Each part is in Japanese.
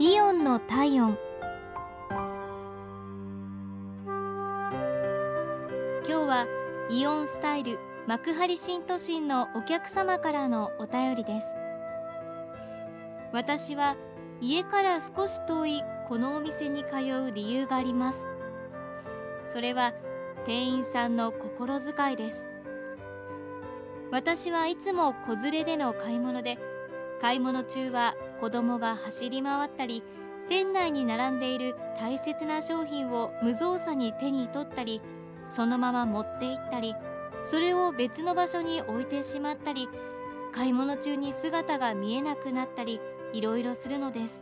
イオンの体温。今日はイオンスタイル幕張新都心のお客様からのお便りです。私は家から少し遠いこのお店に通う理由があります。それは店員さんの心遣いです。私はいつも子連れでの買い物で買い物中は子供が走り回ったり店内に並んでいる大切な商品を無造作に手に取ったりそのまま持って行ったりそれを別の場所に置いてしまったり買い物中に姿が見えなくなったりいろいろするのです。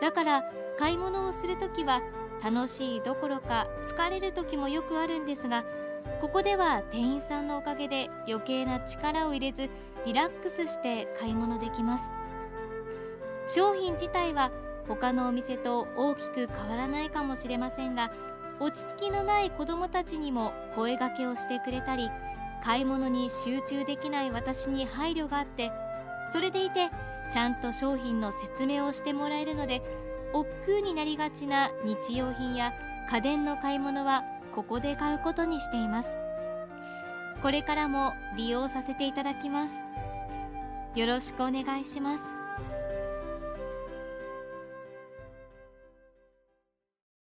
だから買い物をするときは楽しいどころか疲れる時もよくあるんですがここでは店員さんのおかげで余計な力を入れずリラックスして買い物できます。商品自体は他のお店と大きく変わらないかもしれませんが落ち着きのない子どもたちにも声がけをしてくれたり買い物に集中できない私に配慮があってそれでいてちゃんと商品の説明をしてもらえるので億劫になりがちな日用品や家電の買い物はここで買うことにしています。これからも利用させていただきます。よろしくお願いします。